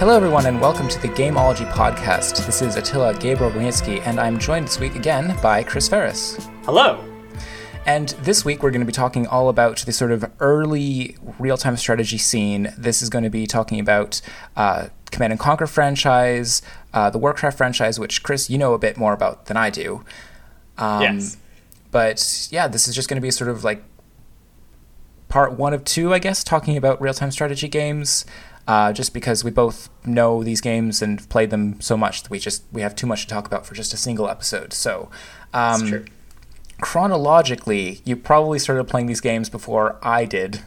Hello, everyone, and welcome to the Gameology Podcast. This is Attila Gabriel Grunitzky, and I'm joined this week again by Chris Feres. Hello. And this week we're going to be talking all about the sort of early real time strategy scene. This is going to be talking about uh, Command and Conquer franchise, uh, the Warcraft franchise, which Chris, you know a bit more about than I do. Um, yes. But yeah, this is just going to be sort of like part one of two, I guess, talking about real time strategy games uh, just because we both know these games and played them so much that we just we have too much to talk about for just a single episode. So, um, chronologically, you probably started playing these games before I did.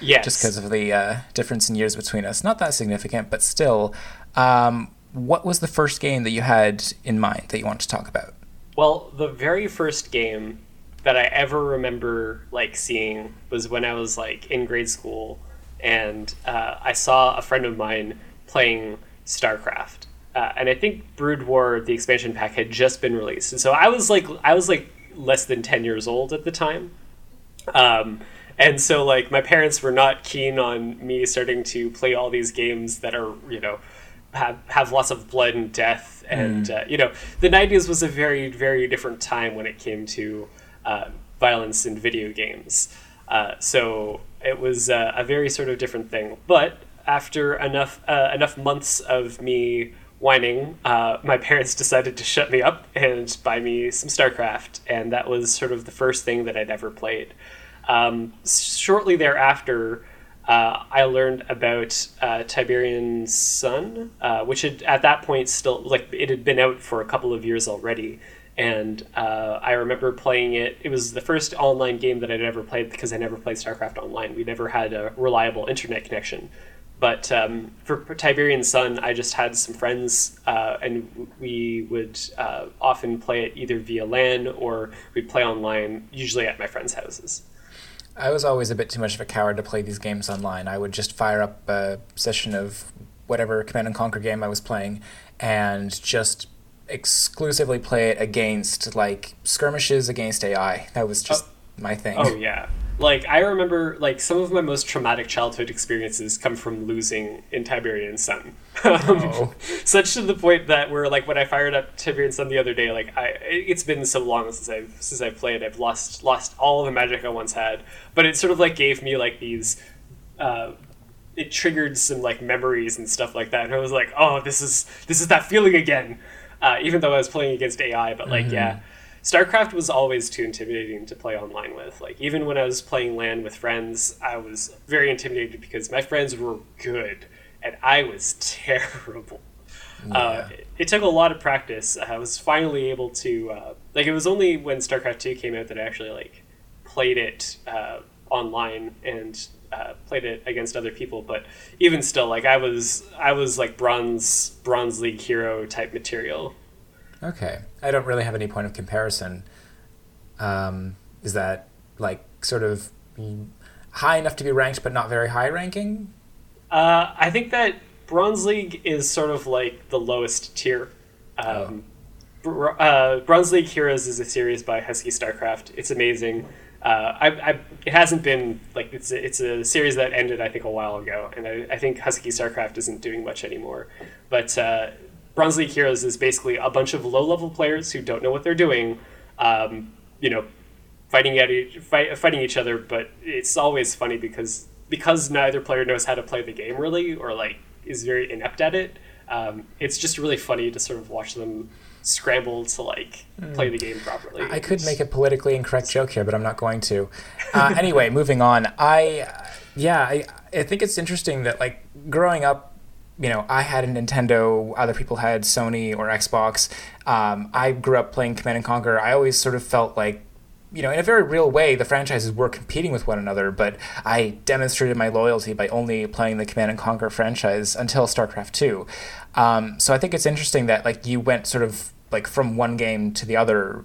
Yes. Just because of the uh, difference in years between us. Not that significant, but still. Um, what was the first game that you had in mind that you want to talk about? Well, the very first game that I ever remember like seeing was when I was like in grade school and uh, I saw a friend of mine playing StarCraft, uh, and I think Brood War, the expansion pack, had just been released, and so I was like, I was like less than ten years old at the time, um, and so like my parents were not keen on me starting to play all these games that are you know have have lots of blood and death, and mm. uh, you know the '90s was a very very different time when it came to uh, violence in video games. Uh, so it was uh, a very sort of different thing. But after enough uh, enough months of me whining, uh, my parents decided to shut me up and buy me some StarCraft, and that was sort of the first thing that I'd ever played. Um, shortly thereafter, uh, I learned about Tiberian Sun, which had at that point still like it had been out for a couple of years already, and uh, I remember playing it. It was the first online game that I'd ever played because I never played StarCraft online. We never had a reliable internet connection. But um, for Tiberian Sun, I just had some friends, uh, and we would uh, often play it either via LAN or we'd play online, usually at my friends' houses. I was always a bit too much of a coward to play these games online. I would just fire up a session of whatever Command and Conquer game I was playing and just exclusively play it against like skirmishes against AI. That was just oh. my thing. Oh yeah. Like I remember like some of my most traumatic childhood experiences come from losing in Tiberian Sun. oh. Such to the point that where like when I fired up Tiberian Sun the other day, like I it's been so long since I've since I've played, I've lost lost all the magic I once had. But it sort of like gave me like these uh, it triggered some like memories and stuff like that. And I was like, oh, this is this is that feeling again uh, even though I was playing against AI. But like, mm-hmm. yeah, StarCraft was always too intimidating to play online with. Like, even when I was playing LAN with friends, I was very intimidated because my friends were good and I was terrible. Yeah. Uh, it, it, took a lot of practice. I was finally able to uh, like. It was only when StarCraft Two came out that I actually like played it uh, online and uh, played it against other people, but even still, like I was, I was like bronze, bronze league hero type material. Okay, I don't really have any point of comparison. Um, is that like sort of high enough to be ranked, but not very high ranking? Uh, I think that bronze league is sort of like the lowest tier. Um, oh. uh, Bronze League Heroes is a series by Husky Starcraft. It's amazing uh, I, I, it hasn't been like it's a, it's a series that ended I think a while ago, and I, I think Husky Starcraft isn't doing much anymore. But uh, Bronze League Heroes is basically a bunch of low level players who don't know what they're doing, um, you know, fighting at each, fight, fighting each other. But it's always funny because because neither player knows how to play the game really, or like is very inept at it. Um, it's just really funny to sort of watch them scramble to like mm. play the game properly. I could make a politically incorrect joke here, but I'm not going to. Uh, anyway, moving on. I yeah, I I think it's interesting that like growing up, you know, I had a Nintendo, other people had Sony or Xbox. Um, I grew up playing Command and Conquer. I always sort of felt like you know, in a very real way, the franchises were competing with one another, but I demonstrated my loyalty by only playing the Command and Conquer franchise until StarCraft 2. Um, so I think it's interesting that like you went sort of like from one game to the other,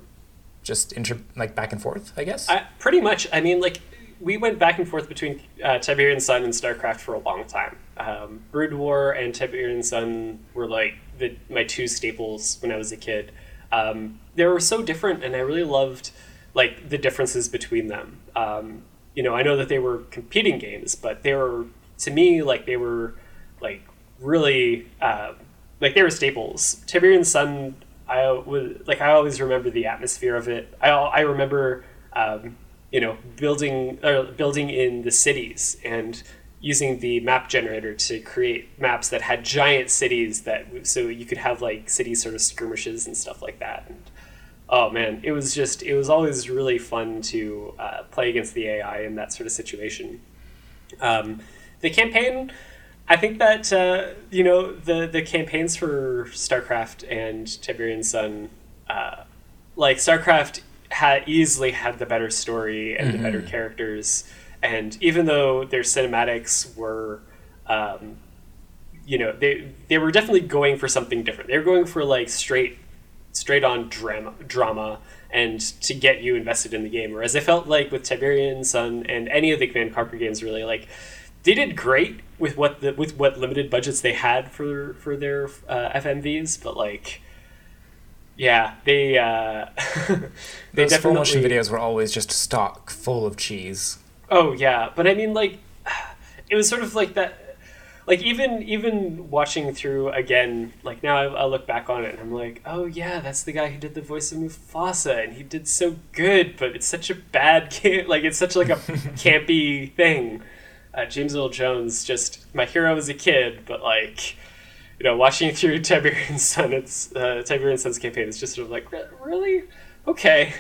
just inter- like back and forth. I guess. I, pretty much. I mean, like we went back and forth between uh, Tiberian Sun and StarCraft for a long time. Um, Brood War and Tiberian Sun were like the, my two staples when I was a kid. Um, they were so different, and I really loved like the differences between them. Um, you know, I know that they were competing games, but they were to me like they were like really uh, like they were staples. Tiberian Sun, I was like I always remember the atmosphere of it. I I remember um, you know building uh, building in the cities and using the map generator to create maps that had giant cities that so you could have like city sort of skirmishes and stuff like that. And, oh man, it was just it was always really fun to uh, play against the AI in that sort of situation. Um, the campaign, I think that uh, you know the the campaigns for StarCraft and Tiberian Sun, uh, like StarCraft had easily had the better story and mm-hmm. the better mm-hmm. characters, and even though their cinematics were. Um, you know they they were definitely going for something different. They were going for like straight straight on drama drama and to get you invested in the game. Whereas I felt like with Tiberian Sun and any of the Command Conquer games, really like they did great with what the with what limited budgets they had for for their uh, FMVs, but like. Yeah, they uh, they Those definitely videos were always just stock full of cheese. Oh yeah, but I mean, like, it was sort of like that like even even watching through again like now I, I, look back on it and i'm like oh yeah that's the guy who did the voice of mufasa and he did so good but it's such a bad game like it's such like a campy thing. Uh, james earl jones just my hero as a kid but like you know watching through tiberian sun it's uh, tiberian sun's campaign is just sort of like really? Okay.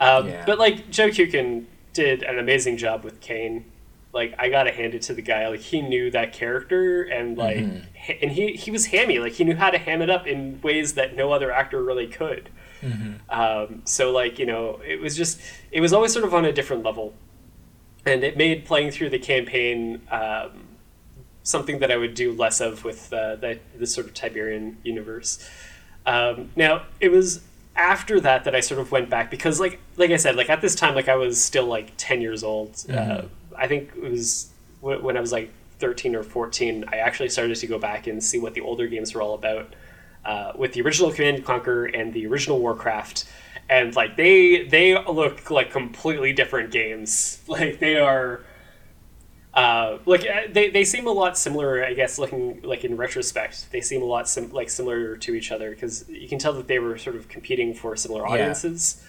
Um, yeah. but like joe Kucan did an amazing job with Kane like I gotta hand it to the guy. Like he knew that character and like mm-hmm. ha- and he he was hammy. Like he knew how to ham it up in ways that no other actor really could. Mm-hmm. Um, so like you know it was just it was always sort of on a different level, and it made playing through the campaign um, something that I would do less of with uh, the the sort of Tiberian universe. Um, now it was after that that I sort of went back because like like I said like at this time like I was still like ten years old. Uh, mm-hmm. Uh, I think it was when I was like 13 or 14, I actually started to go back and see what the older games were all about. Uh, with the original Command and Conquer and the original Warcraft, and like they they look like completely different games. Like they are, uh, like uh, they, they seem a lot similar. I guess looking like in retrospect, they seem a lot sim- like similar to each other because you can tell that they were sort of competing for similar audiences,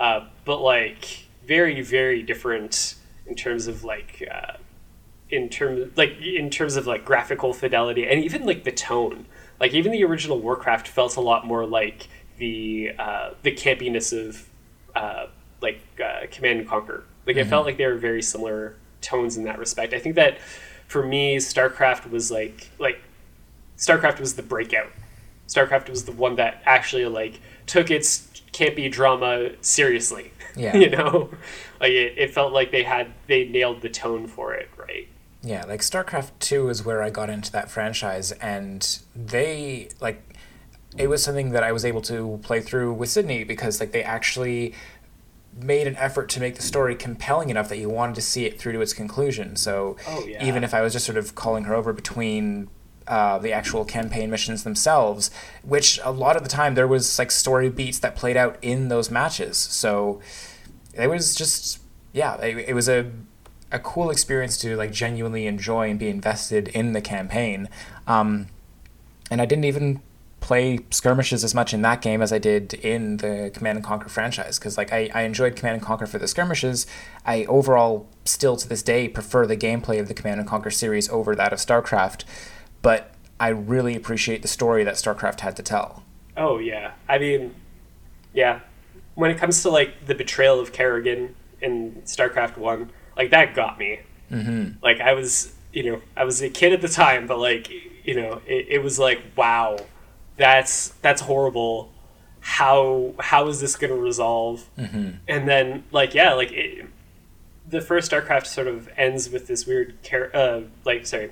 yeah. uh, but like very very different in terms of like uh, in terms like in terms of like graphical fidelity and even like the tone. Like even the original Warcraft felt a lot more like the uh, the campiness of uh, like uh, Command and Conquer. Like mm-hmm. it felt like they were very similar tones in that respect. I think that for me, StarCraft was like like StarCraft was the breakout. StarCraft was the one that actually like took its campy drama seriously. Yeah. you know, like it, it felt like they had they nailed the tone for it right. Yeah, like StarCraft Two is where I got into that franchise, and they like it was something that I was able to play through with Sydney because like they actually made an effort to make the story compelling enough that you wanted to see it through to its conclusion. So oh, yeah. even if I was just sort of calling her over between uh, the actual campaign missions themselves, which a lot of the time there was like story beats that played out in those matches. So it was just yeah, it, it was a a cool experience to like genuinely enjoy and be invested in the campaign. Um, and I didn't even play skirmishes as much in that game as I did in the Command and Conquer franchise because like I, I enjoyed Command and Conquer for the skirmishes. I overall still to this day prefer the gameplay of the Command and Conquer series over that of StarCraft, but I really appreciate the story that StarCraft had to tell. Oh yeah, I mean, yeah, when it comes to like the betrayal of Kerrigan in StarCraft One, like that got me. Mm-hmm. Like I was, you know, I was a kid at the time, but like, you know, it, it was like, wow, that's that's horrible. How how is this going to resolve? Mm-hmm. And then like yeah, like it, the first StarCraft sort of ends with this weird, car- uh, like sorry,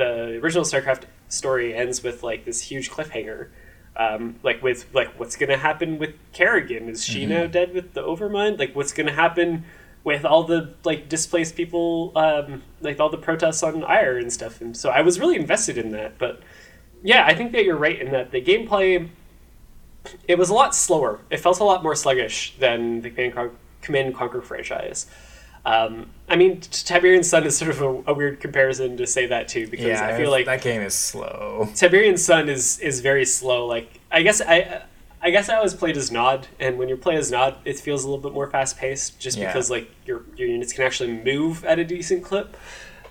the original StarCraft story ends with like this huge cliffhanger um, like with like what's gonna happen with Kerrigan? Is she mm-hmm. now dead with the Overmind? Like what's gonna happen with all the like displaced people, um, like all the Protoss on Aiur and stuff? And so I was really invested in that. But yeah, I think that you're right in that the gameplay it was a lot slower. It felt a lot more sluggish than the Command and Conquer franchise. Um, I mean, Tiberian Sun is sort of a, a, weird comparison to say that too because yeah, I feel like that game is slow. Tiberian Sun is is very slow. Like I guess I I guess I always played as Nod, and when you play as Nod, it feels a little bit more fast paced, just yeah. because like your your units can actually move at a decent clip.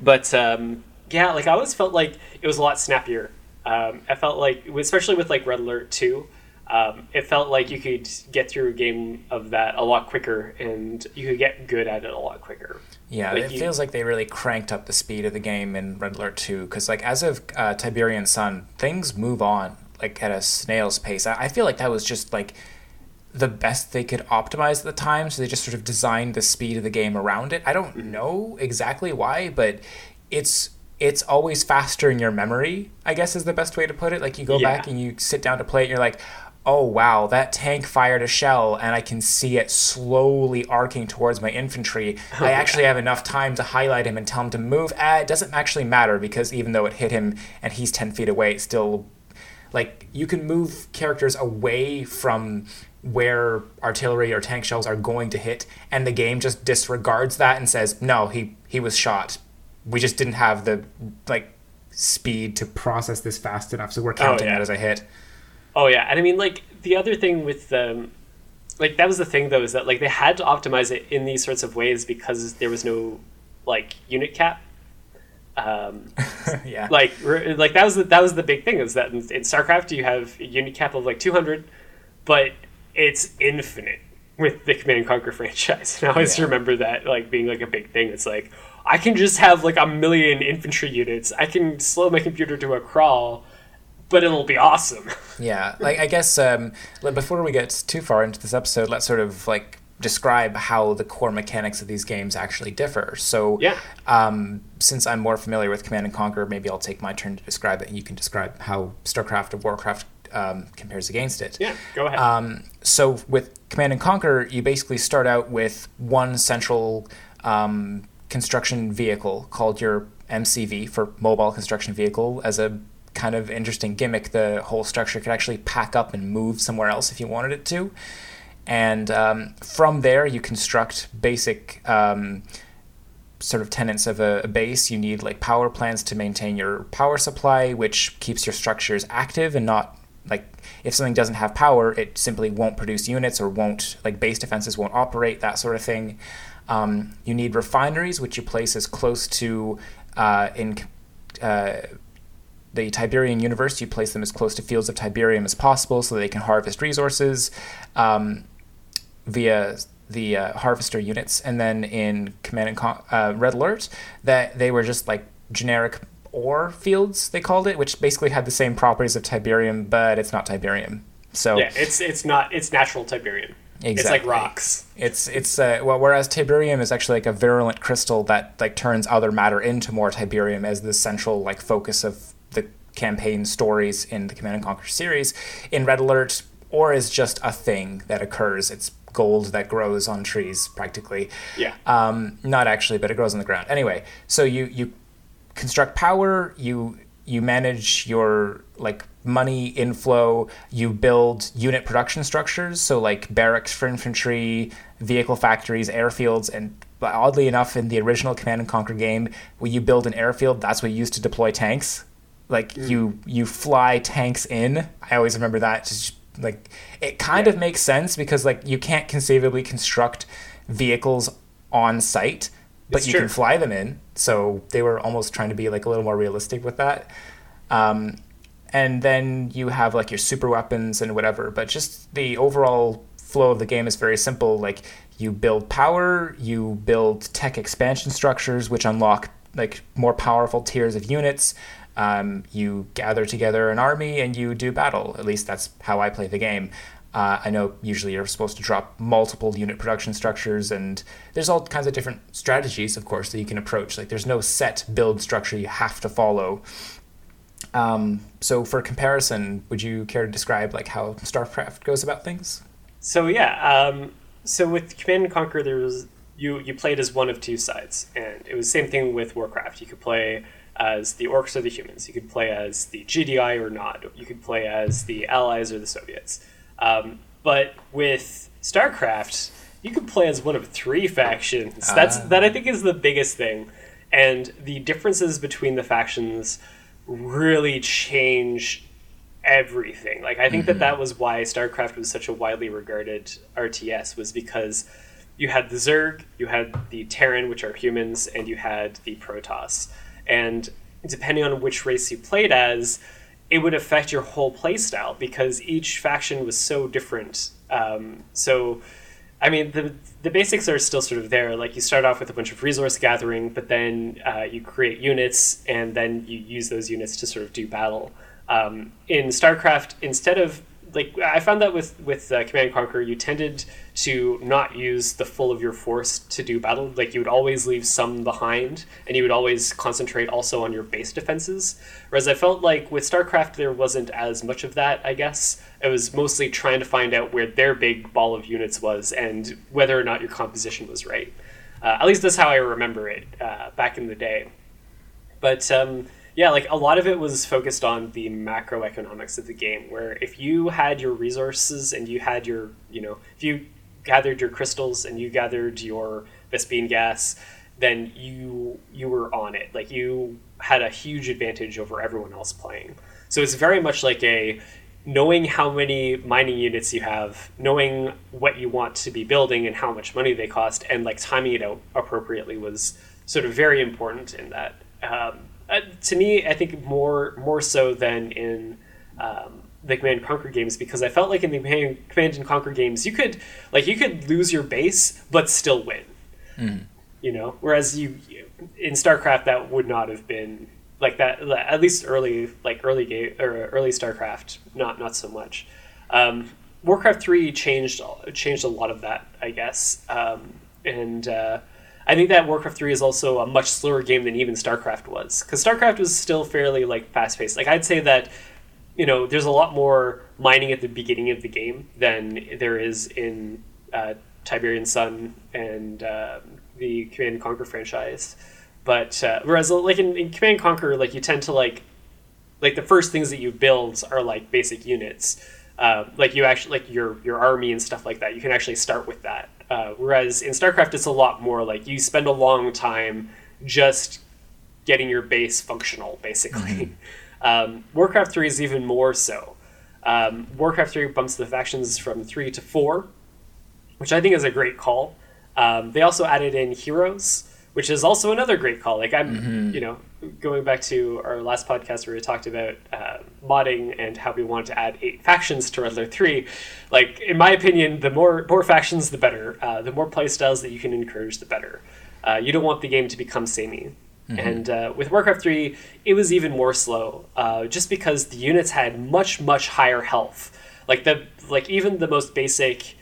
But um, yeah, like I always felt like it was a lot snappier. Um, I felt like, especially with like Red Alert two, um, it felt like you could get through a game of that a lot quicker, and you could get good at it a lot quicker. Yeah, like it you, feels like they really cranked up the speed of the game in Red Alert 2 because, like, as of uh, Tiberian Sun, things move on like at a snail's pace. I, I feel like that was just like the best they could optimize at the time, so they just sort of designed the speed of the game around it. I don't mm-hmm. know exactly why, but it's it's always faster in your memory. I guess is the best way to put it. Like you go yeah. back and you sit down to play it, and you're like, oh wow, that tank fired a shell, and I can see it slowly arcing towards my infantry. Oh, I actually have enough time to highlight him and tell him to move. Ah, it doesn't actually matter because even though it hit him and he's ten feet away, it still like you can move characters away from where artillery or tank shells are going to hit and the game just disregards that and says no he he was shot we just didn't have the like speed to process this fast enough so we're counting oh, yeah. it as a hit oh yeah and i mean like the other thing with um like that was the thing though is that like they had to optimize it in these sorts of ways because there was no like unit cap um, yeah. Like like that was the, that was the big thing is that in, in StarCraft you have a unit cap of like 200, but it's infinite with the Command and Conquer franchise. And I always yeah. remember that like being like a big thing. It's like I can just have like a million infantry units. I can slow my computer to a crawl, but it'll be awesome. yeah, like I guess um, before we get too far into this episode, let's sort of like describe how the core mechanics of these games actually differ. So, yeah. um, since I'm more familiar with Command and Conquer, maybe I'll take my turn to describe it, and you can describe how StarCraft or Warcraft um, compares against it. Yeah, go ahead. Um, so, with Command and Conquer, you basically start out with one central um, construction vehicle called your MCV for Mobile Construction Vehicle as a kind of interesting gimmick. The whole structure could actually pack up and move somewhere else if you wanted it to. And um, from there, you construct basic um, sort of tenants of a, a, base. You need like power plants to maintain your power supply, which keeps your structures active and not like if something doesn't have power, it simply won't produce units or won't like base defenses won't operate that sort of thing. Um, you need refineries, which you place as close to uh, in uh, the Tiberian universe. You place them as close to fields of Tiberium as possible, so they can harvest resources. Um, via the uh, harvester units, and then in Command and Con- uh, Red Alert, that they were just like generic ore fields. They called it, which basically had the same properties of Tiberium, but it's not Tiberium. So yeah, it's it's not it's natural Tiberium. Exactly. It's like rocks. It's it's uh, well, whereas Tiberium is actually like a virulent crystal that like turns other matter into more Tiberium as the central like focus of campaign stories in the Command and Conquer series. In Red Alert, ore is just a thing that occurs. It's gold that grows on trees practically. Yeah. Um, not actually, but it grows on the ground. Anyway, so you you construct power. You you manage your like money inflow. You build unit production structures. So like barracks for infantry, vehicle factories, airfields, and oddly enough, in the original Command and Conquer game, when you build an airfield, that's what you use to deploy tanks. Like mm. you you fly tanks in. I always remember that. Just like it kind yeah. of makes sense because like you can't conceivably construct vehicles on site, but it's you true. can fly them in. So they were almost trying to be like a little more realistic with that. Um, and then you have like your super weapons and whatever, but just the overall flow of the game is very simple. Like you build power, you build tech expansion structures, which unlock like more powerful tiers of units um, you gather together an army and you do battle. At least that's how I play the game. Uh, I know usually you're supposed to drop multiple unit production structures, and there's all kinds of different strategies, of course, that you can approach. Like there's no set build structure you have to follow. Um, so for comparison, would you care to describe like how StarCraft goes about things? So yeah, um, so with Command and Conquer, there was you you played as one of two sides, and it was the same thing with Warcraft. You could play as the orcs or the humans. You could play as the GDI or Nod. You could play as the Allies or the Soviets. Um, but with StarCraft, you could play as one of three factions. That's Ah. that I think is the biggest thing, and the differences between the factions really change everything. Like I think that that was why StarCraft was such a widely regarded RTS was because you had the Zerg, you had the Terran, which are humans, and you had the Protoss. And depending on which race you played as, it would affect your whole playstyle because each faction was so different. Um, so, I mean, the the basics are still sort of there. Like you start off with a bunch of resource gathering, but then uh, you create units, and then you use those units to sort of do battle. Um, in StarCraft, instead of like I found that with with uh, Command and Conquer, you tended to not use the full of your force to do battle. Like you would always leave some behind, and you would always concentrate also on your base defenses. Whereas I felt like with StarCraft, there wasn't as much of that. I guess it was mostly trying to find out where their big ball of units was and whether or not your composition was right. Uh, at least that's how I remember it uh, back in the day. But um, yeah, like a lot of it was focused on the macroeconomics of the game, where if you had your resources and you had your, you know, if you gathered your crystals and you gathered your Vespene gas, then you you were on it. Like you had a huge advantage over everyone else playing. So it's very much like a knowing how many mining units you have, knowing what you want to be building and how much money they cost, and like timing it out appropriately was sort of very important in that. Um, uh, to me, I think more more so than in um, the Command and Conquer games because I felt like in the Command and Conquer games you could like you could lose your base but still win. You know, whereas you in StarCraft that would not have been like that. At least early like early game or early StarCraft, not not so much. Um, Warcraft three changed changed a lot of that, I guess, um, and. Uh, I think that Warcraft 3 is also a much slower game than even StarCraft was. Because StarCraft was still fairly like fast paced. Like I'd say that, you know, there's a lot more mining at the beginning of the game than there is in uh, Tiberian Sun and uh, the Command and Conquer franchise. But uh, whereas like in, in Command and Conquer, like you tend to like like the first things that you build are like basic units. Uh, like you actually like your your army and stuff like that. You can actually start with that. Uh, whereas in StarCraft, it's a lot more like you spend a long time just getting your base functional, basically. Um, Warcraft 3 is even more so. Um, Warcraft 3 bumps the factions from 3 to 4, which I think is a great call. Um, they also added in heroes, which is also another great call. Like I'm, you know, going back to our last podcast where we talked about uh, modding and how we wanted to add eight factions to Red Alert Three. Like in my opinion, the more more factions, the better. Uh, the more playstyles that you can encourage, the better. Uh, you don't want the game to become samey. And uh, with Warcraft 3, it was even more slow, uh, just because the units had much, much higher health. Like the like even the most basic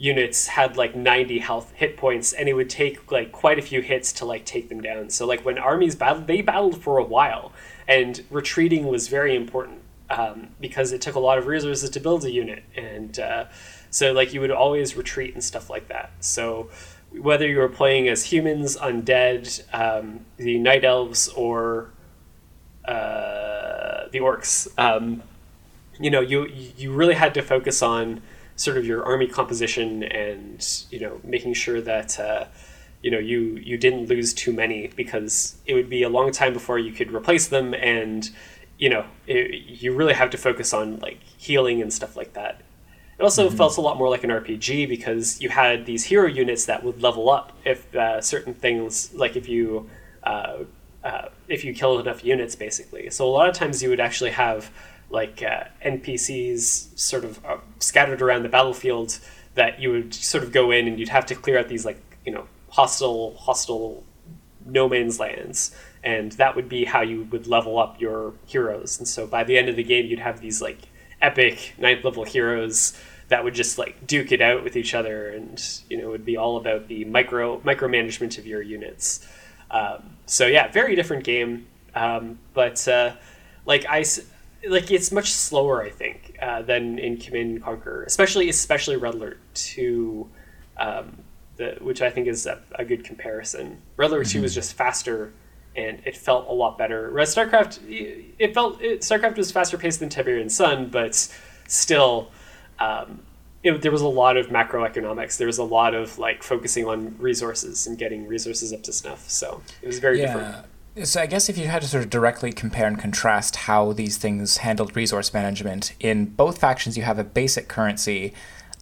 units had like 90 health hit points and it would take like quite a few hits to like take them down. So like when armies battled they battled for a while and retreating was very important um, because it took a lot of resources to build a unit and uh, so like you would always retreat and stuff like that. So whether you were playing as humans undead um, the night elves or uh, the orcs um, you know you you really had to focus on sort of your army composition and you know making sure that uh, you know you you didn't lose too many because it would be a long time before you could replace them and you know it, you really have to focus on like healing and stuff like that. It also felt a lot more like an rpg because you had these hero units that would level up if uh, certain things like if you uh, uh, if you killed enough units basically. So a lot of times you would actually have like uh, npcs sort of uh, scattered around the battlefield that you would sort of go in and you'd have to clear out these like you know hostile hostile no man's lands. And that would be how you would level up your heroes. And so by the end of the game you'd have these like epic ninth level heroes that would just like duke it out with each other. And you know it would be all about the micro micromanagement of your units. Um, so yeah very different game. Um, but uh, like i like it's much slower i think uh, than in command and conquer especially especially red alert 2 um, the, which i think is a, a good comparison red alert 2 was just faster and it felt a lot better whereas starcraft it felt it, starcraft was faster paced than tiberian sun but still um, it, there was a lot of macroeconomics. There was a lot of like focusing on resources and getting resources up to snuff. So it was very different. So I guess if you had to sort of directly compare and contrast how these things handled resource management in both factions, you have a basic currency.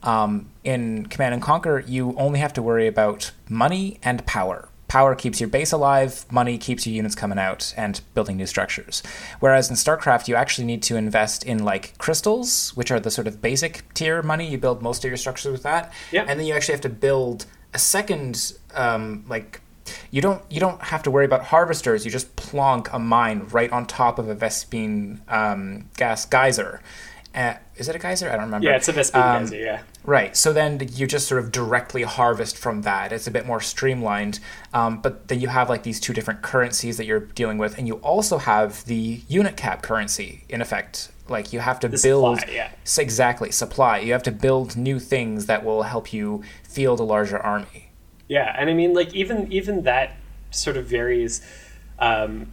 Um, in Command and Conquer, you only have to worry about money and power. Power keeps your base alive, money keeps your units coming out and building new structures. Whereas in StarCraft, you actually need to invest in like crystals, which are the sort of basic tier money. You build most of your structures with that, yeah. and then you actually have to build a second um, like you don't you don't have to worry about harvesters. You just plonk a mine right on top of a Vespene um, gas geyser. Uh, is it a geyser? I don't remember. Yeah, it's a Vespene um, geyser. Yeah. Right. So then you just sort of directly harvest from that. It's a bit more streamlined. Um, but then you have like these two different currencies that you're dealing with, and you also have the unit cap currency in effect. Like you have to the build supply, yeah. exactly supply. You have to build new things that will help you field a larger army. Yeah, and I mean, like even even that sort of varies. Um,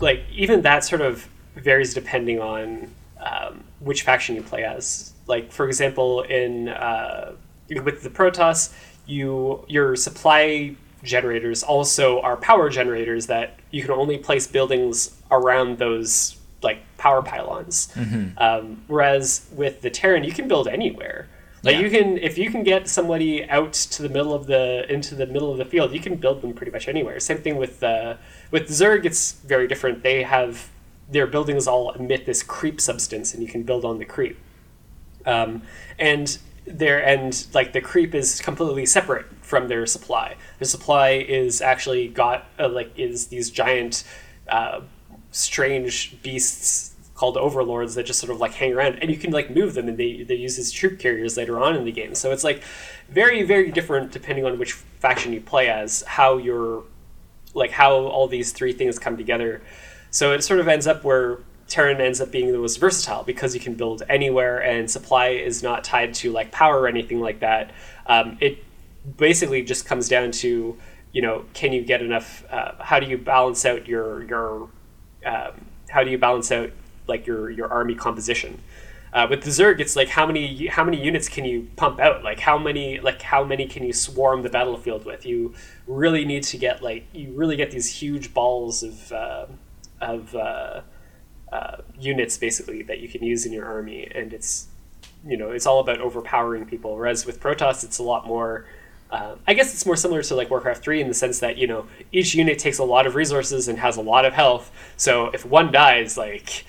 like even that sort of varies depending on um, which faction you play as. Like for example, in uh, with the Protoss, you your supply generators also are power generators that you can only place buildings around those like power pylons. Mm-hmm. Um, whereas with the Terran, you can build anywhere. Like Yeah. you can, if you can get somebody out to the middle of the into the middle of the field, you can build them pretty much anywhere. Same thing with uh, with Zerg. It's very different. They have their buildings all emit this creep substance, and you can build on the creep. Um, and their and like the creep is completely separate from their supply. Their supply is actually got uh, like is these giant, uh, strange beasts called overlords that just sort of like hang around and you can like move them and they, they use as troop carriers later on in the game. So it's like very very different depending on which faction you play as how your like how all these three things come together. So it sort of ends up where Terran ends up being the most versatile because you can build anywhere and supply is not tied to like power or anything like that. Um, it basically just comes down to you know can you get enough uh, how do you balance out your your um, how do you balance out like your your army composition uh, with the Zerg, it's like how many how many units can you pump out? Like how many like how many can you swarm the battlefield with? You really need to get like you really get these huge balls of uh, of uh, uh, units basically that you can use in your army, and it's you know it's all about overpowering people. Whereas with Protoss, it's a lot more. Uh, I guess it's more similar to like Warcraft 3 in the sense that you know each unit takes a lot of resources and has a lot of health. So if one dies, like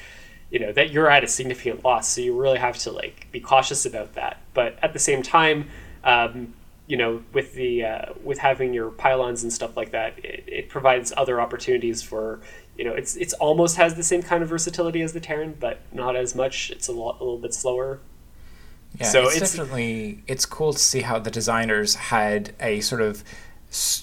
you know that you're at a significant loss so you really have to like be cautious about that. But at the same time um, you know with the uh, with having your pylons and stuff like that it, it provides other opportunities for you know it's it's almost has the same kind of versatility as the Terran but not as much. It's a, lot, a little bit slower. Yeah, So it's, it's- definitely it's cool to see how the designers had a sort of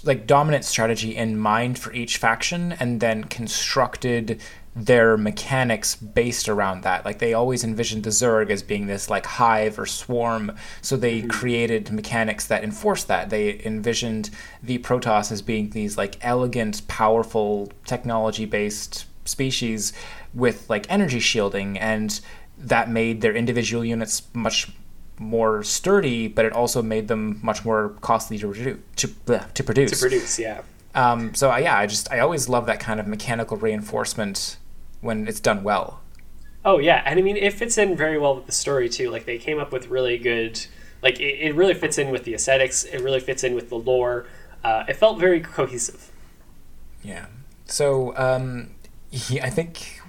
like dominant strategy in mind for each faction, and then constructed their mechanics based around that. Like they always envisioned the Zerg as being this like hive or swarm, so they created mechanics that enforced that. They envisioned the Protoss as being these like elegant, powerful, technology-based species with like energy shielding and that made their individual units much more sturdy, but it also made them much more costly to, redu- to, bleh, to produce. to produce yeah Um, so yeah, I just I always love that kind of mechanical reinforcement when it's done well. Oh yeah, and I mean it fits in very well with the story too. Like they came up with really good, like it, it really fits in with the aesthetics. It really fits in with the lore. Uh, it felt very cohesive. Yeah. So um, yeah, I think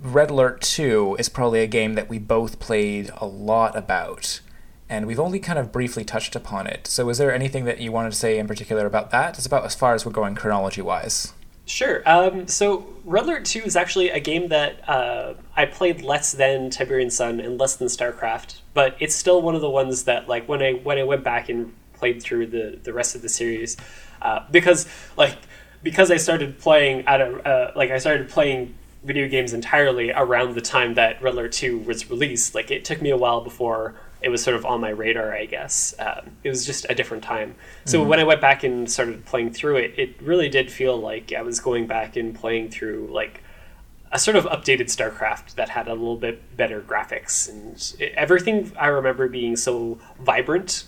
Red Alert Two is probably a game that we both played a lot about, and we've only kind of briefly touched upon it. So is there anything that you wanted to say in particular about that? It's about as far as we're going chronology wise. Sure. Um, so Red Alert Two is actually a game that uh, I played less than Tiberian Sun and less than StarCraft, but it's still one of the ones that like when I when I went back and played through the the rest of the series, uh, because like because I started playing at a uh, like I started playing video games entirely around the time that Red Alert Two was released. Like it took me a while before it was sort of on my radar, I guess. Um, it was just a different time. So when I went back and started playing through it, it really did feel like I was going back and playing through like a sort of updated StarCraft that had a little bit better graphics and it, everything. I remember being so vibrant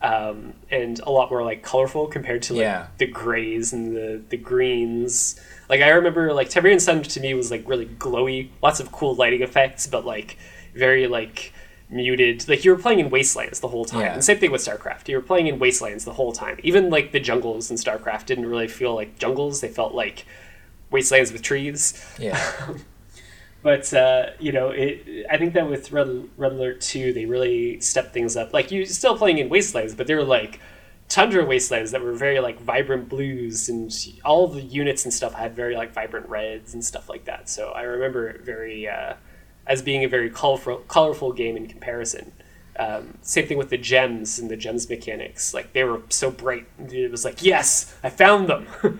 um, and a lot more like colorful compared to like Yeah. the grays and the the greens. Like I remember like Tiberian Sun to me was like really glowy, lots of cool lighting effects, but like very like muted. Like you were playing in wastelands the whole time. Yeah. And same thing with StarCraft. You were playing in wastelands the whole time. Even like the jungles in StarCraft didn't really feel like jungles. They felt like wastelands with trees. Yeah. But uh, you know, it. I think that with Red, Red Alert Two, they really stepped things up. Like you're still playing in wastelands, but they were like tundra wastelands that were very like vibrant blues, and all the units and stuff had very like vibrant reds and stuff like that. So I remember it very uh, as being a very colorful, colorful game in comparison. Um, same thing with the gems and the gems mechanics. Like they were so bright. It was like, yes, I found them. like,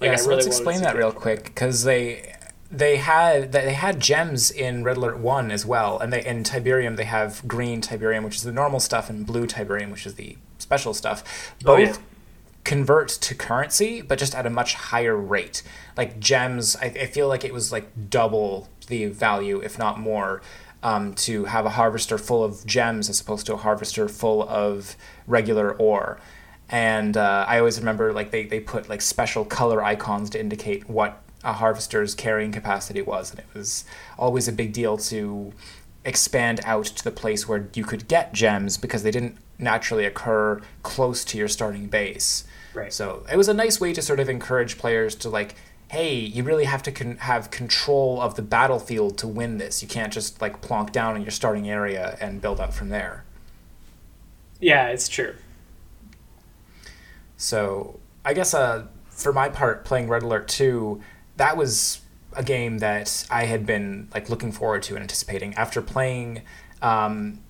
yeah, I so really let's explain that real quick because they they had they had gems in Red Alert One as well, and they in Tiberium they have green Tiberium, which is the normal stuff, and blue Tiberium, which is the special stuff. Oh, Both yeah. convert to currency, but just at a much higher rate. Like gems, I, I feel like it was like double the value, if not more. Um, to have a harvester full of gems as opposed to a harvester full of regular ore. And uh, I always remember like they, they put like special color icons to indicate what a harvester's carrying capacity was, and it was always a big deal to expand out to the place where you could get gems because they didn't naturally occur close to your starting base. Right. So it was a nice way to sort of encourage players to like, hey, you really have to con- have control of the battlefield to win this. You can't just like plonk down in your starting area and build up from there. Yeah, it's true. So I guess uh, for my part, playing Red Alert 2, that was a game that I had been like looking forward to and anticipating. After playing um,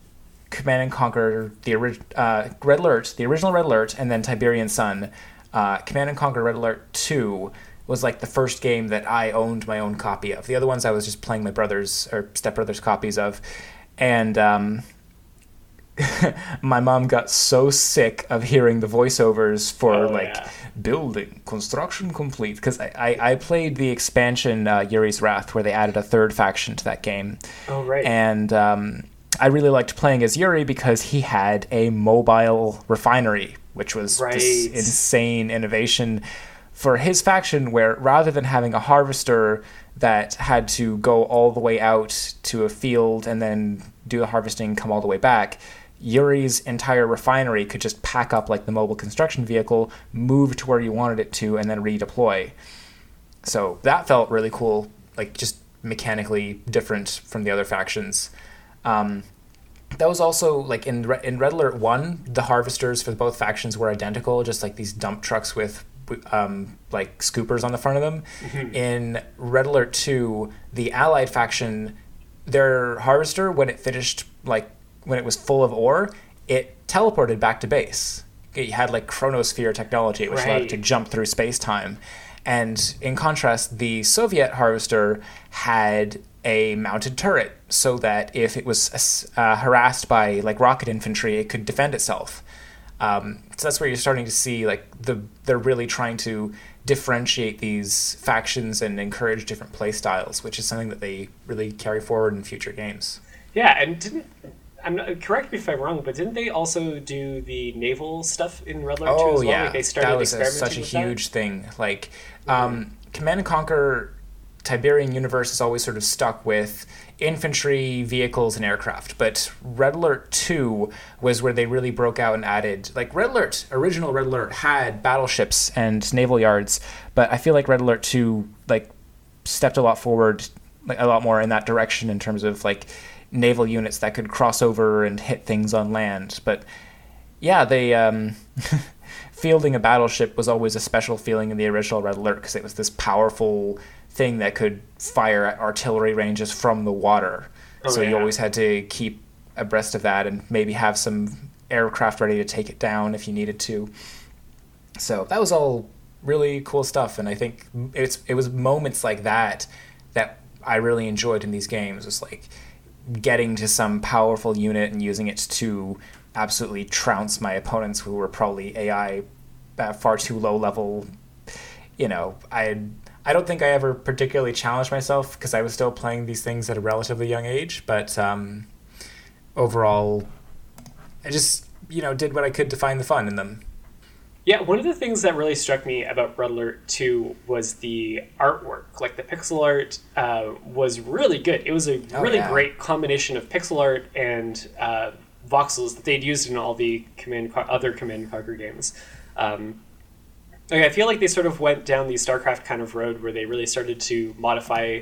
Command and Conquer, the ori- uh, Red Alert, the original Red Alert, and then Tiberian Sun, uh, Command and Conquer Red Alert 2 was like the first game that I owned my own copy of. The other ones I was just playing my brother's or stepbrother's copies of. And um, my mom got so sick of hearing the voiceovers for Oh, like yeah. building construction complete because I, I, I played the expansion uh, Yuri's Wrath where they added a third faction to that game Oh right. and um, I really liked playing as Yuri because he had a mobile refinery which was this insane innovation for his faction where rather than having a harvester that had to go all the way out to a field and then do the harvesting come all the way back Yuri's entire refinery could just pack up like the mobile construction vehicle, move to where you wanted it to, and then redeploy. So that felt really cool, like just mechanically different from the other factions. Um, that was also like in Re- in Red Alert One, the harvesters for both factions were identical, just like these dump trucks with um, like scoopers on the front of them. In Red Alert Two, the Allied faction, their harvester when it finished like when it was full of ore, it teleported back to base. It had like chronosphere technology, which allowed it to jump through space time. And in contrast, the Soviet harvester had a mounted turret so that if it was uh, harassed by like rocket infantry, it could defend itself. Um, so that's where you're starting to see like the they're really trying to differentiate these factions and encourage different play styles, which is something that they really carry forward in future games. Yeah, and didn't I'm not, correct me if I'm wrong, but didn't they also do the naval stuff in Red Alert 2 Oh as well? yeah, Like they started that was a, such a with that? huge thing. Like um, Command and Conquer Tiberian universe is always sort of stuck with infantry, vehicles, and aircraft. But Red Alert 2 was where they really broke out and added. Like Red Alert, original Red Alert had battleships and naval yards, but I feel like Red Alert 2 like stepped a lot forward, like a lot more in that direction in terms of like naval units that could cross over and hit things on land. But yeah, they um, fielding a battleship was always a special feeling in the original Red Alert because it was this powerful thing that could fire at artillery ranges from the water. Oh, so you always had to keep abreast of that and maybe have some aircraft ready to take it down if you needed to. So that was all really cool stuff, and I think it's it was moments like that that I really enjoyed in these games. Was like getting to some powerful unit and using it to absolutely trounce my opponents who were probably AI far too low level. You know, I I don't think I ever particularly challenged myself because I was still playing these things at a relatively young age. But um, overall, I just you know did what I could to find the fun in them. Yeah, one of the things that really struck me about Red Alert 2 was the artwork. Like the pixel art uh, was really good. It was a Oh, really yeah. great combination of pixel art and uh, voxels that they'd used in all the command Co- other Command and Conquer games. Um, like, I feel like they sort of went down the StarCraft kind of road where they really started to modify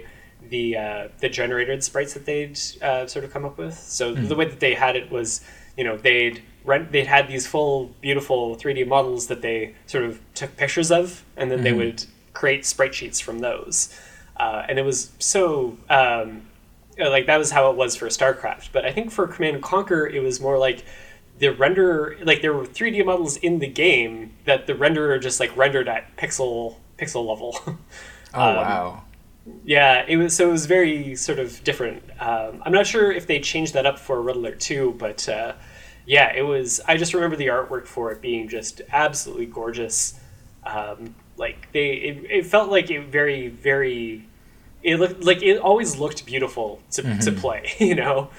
the uh, the generated sprites that they'd uh, sort of come up with. So the way that they had it was, you know, they'd rent, they'd had these full beautiful 3D models that they sort of took pictures of, and then they would create sprite sheets from those. Uh, and it was so um, like that was how it was for StarCraft. But I think for Command and Conquer, it was more like the render like there were 3D models in the game that the renderer just like rendered at pixel pixel level. Oh Um, wow. yeah, it was so it was very sort of different. Um, I'm not sure if they changed that up for Red Alert 2, but uh, yeah, it was. I just remember the artwork for it being just absolutely gorgeous. Um, like they, it, it felt like it very, very. It looked like it always looked beautiful to, to play. You know,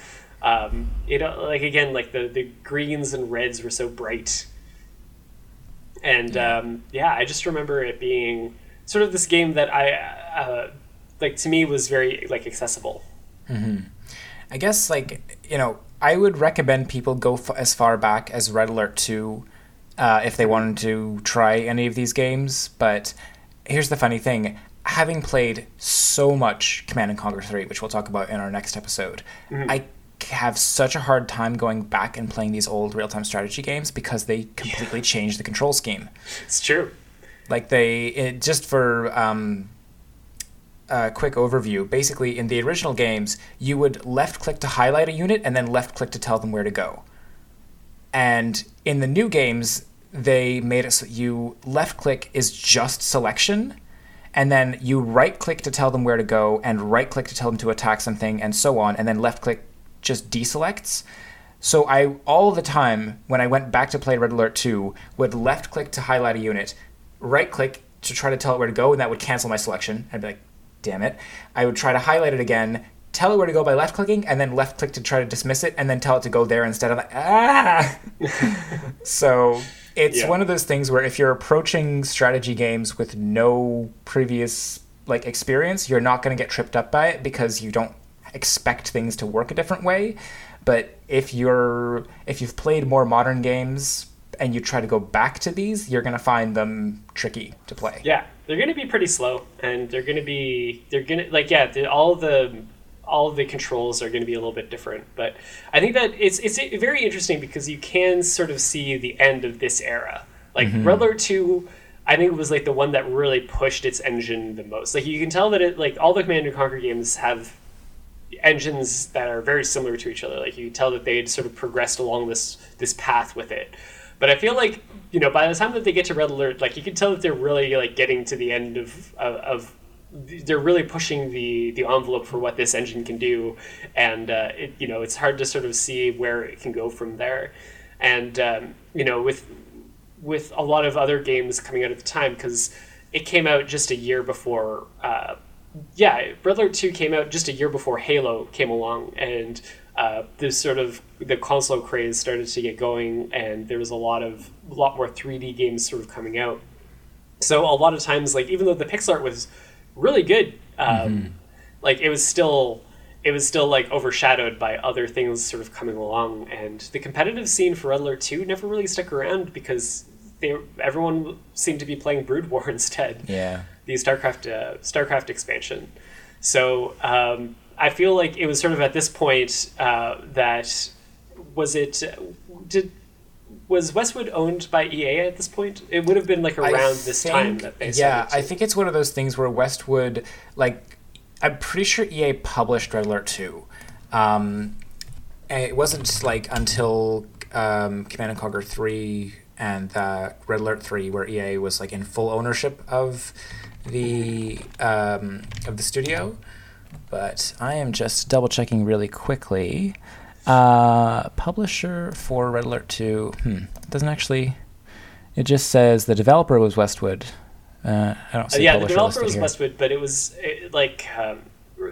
um, it uh, like again like the the greens and reds were so bright. And um, yeah, I just remember it being sort of this game that I uh, like to me was very like accessible. I guess like you know I would recommend people go f- as far back as Red Alert 2 uh, if they wanted to try any of these games. But here's the funny thing: having played so much Command and Conquer 3, which we'll talk about in our next episode, I have such a hard time going back and playing these old real-time strategy games because they completely changed the control scheme. It's true. like they it, just for um, a quick overview basically in the original games you would left click to highlight a unit and then left click to tell them where to go and in the new games they made it so you left click is just selection and then you right click to tell them where to go and right click to tell them to attack something and so on and then left click just deselects so I all the time when I went back to play Red Alert 2 would left click to highlight a unit, right click to try to tell it where to go, and that would cancel my selection. I'd be like, damn it. I would try to highlight it again, tell it where to go by left clicking, and then left click to try to dismiss it, and then tell it to go there instead of like, ah. so it's Yeah. one of those things where if you're approaching strategy games with no previous like experience, you're not going to get tripped up by it because you don't expect things to work a different way. But if you're if you've played more modern games and you try to go back to these, you're going to find them tricky to play. Yeah, they're going to be pretty slow, and they're going to be they're going to like yeah, the, all the all of the controls are going to be a little bit different. But I think that it's it's very interesting because you can sort of see the end of this era. Like mm-hmm. Red Alert Two, I think was like the one that really pushed its engine the most. Like you can tell that it like all the Command and Conquer games have engines that are very similar to each other. Like you tell that they had sort of progressed along this this path with it. But I feel like you know by the time that they get to Red Alert, like you can tell that they're really like getting to the end of of. of they're really pushing the the envelope for what this engine can do, and uh, it you know it's hard to sort of see where it can go from there, and um, you know with with a lot of other games coming out at the time because it came out just a year before. Uh, yeah, Red Alert Two came out just a year before Halo came along, and uh, this sort of the console craze started to get going, and there was a lot of a lot more 3D games sort of coming out. So a lot of times, like even though the pixel art was really good, um, like it was still it was still like overshadowed by other things sort of coming along, and the competitive scene for Red Alert Two never really stuck around because they everyone seemed to be playing Brood War instead Yeah. The StarCraft uh, StarCraft expansion. So um, I feel like it was sort of at this point uh, that was it did was Westwood owned by EA at this point? It would have been like around this time that they yeah. I think it's one of those things where Westwood, like, I'm pretty sure EA published Red Alert 2. Um, it wasn't like until um, Command and Conquer 3 and uh, Red Alert 3 where EA was like in full ownership of the um, of the studio. But I am just double checking really quickly. Uh, publisher for Red Alert 2. Hmm. Doesn't actually. It just says the developer was Westwood. Uh, I don't Uh, see yeah, the developer was here. Westwood, but it was uh, like um,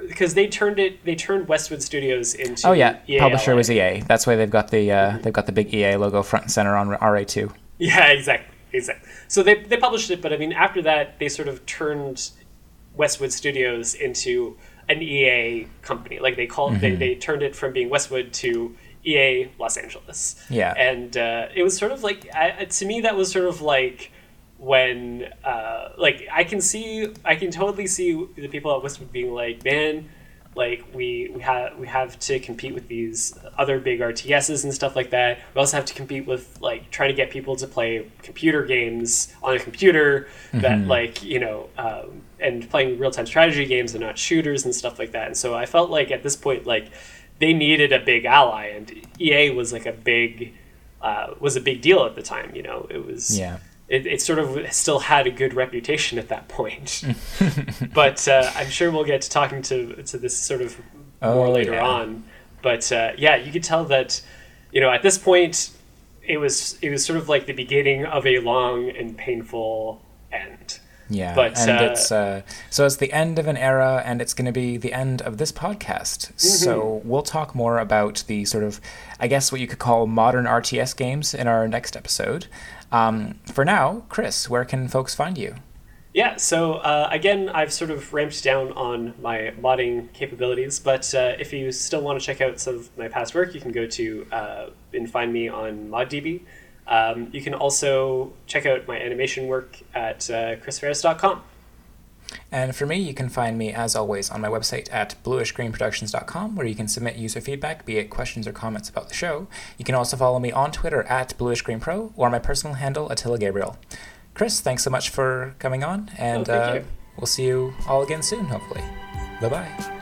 because they turned it they turned Westwood Studios into Oh yeah, EA publisher LA. was EA. That's why they've got the uh, they've got the big EA logo front and center on RA2. Yeah, exactly, exactly. So they they published it, but I mean after that they sort of turned Westwood Studios into an EA company. Like they called they, they turned it from being Westwood to EA Los Angeles. Yeah. and uh, it was sort of like I, to me that was sort of like when uh, like I can see I can totally see the people at Westwood being like, man, like we we have we have to compete with these other big RTSs and stuff like that. We also have to compete with like trying to get people to play computer games on a computer that like you know um, and playing real time strategy games and not shooters and stuff like that. And so I felt like at this point like they needed a big ally, and EA was like a big uh, was a big deal at the time. You know, it was Yeah. It, it sort of still had a good reputation at that point. but uh, I'm sure we'll get to talking to to this sort of more Oh, later yeah. on. But uh, yeah, you could tell that you know at this point it was it was sort of like the beginning of a long and painful end. Yeah, But, and uh, it's uh, so it's the end of an era, and it's going to be the end of this podcast. Mm-hmm. So we'll talk more about the sort of, I guess, what you could call modern RTS games in our next episode. Um, for now, Chris, where can folks find you? Yeah, so uh, again, I've sort of ramped down on my modding capabilities, but uh, if you still want to check out some of my past work, you can go to uh, and find me on ModDB. Um, you can also check out my animation work at uh, chrisferes.com. And for me, you can find me, as always, on my website at bluishgreenproductions.com, where you can submit user feedback, be it questions or comments about the show. You can also follow me on Twitter at bluishgreenpro, or my personal handle, Attila Gabriel. Chris, thanks so much for coming on, and Oh, uh, we'll see you all again soon, hopefully. Bye bye.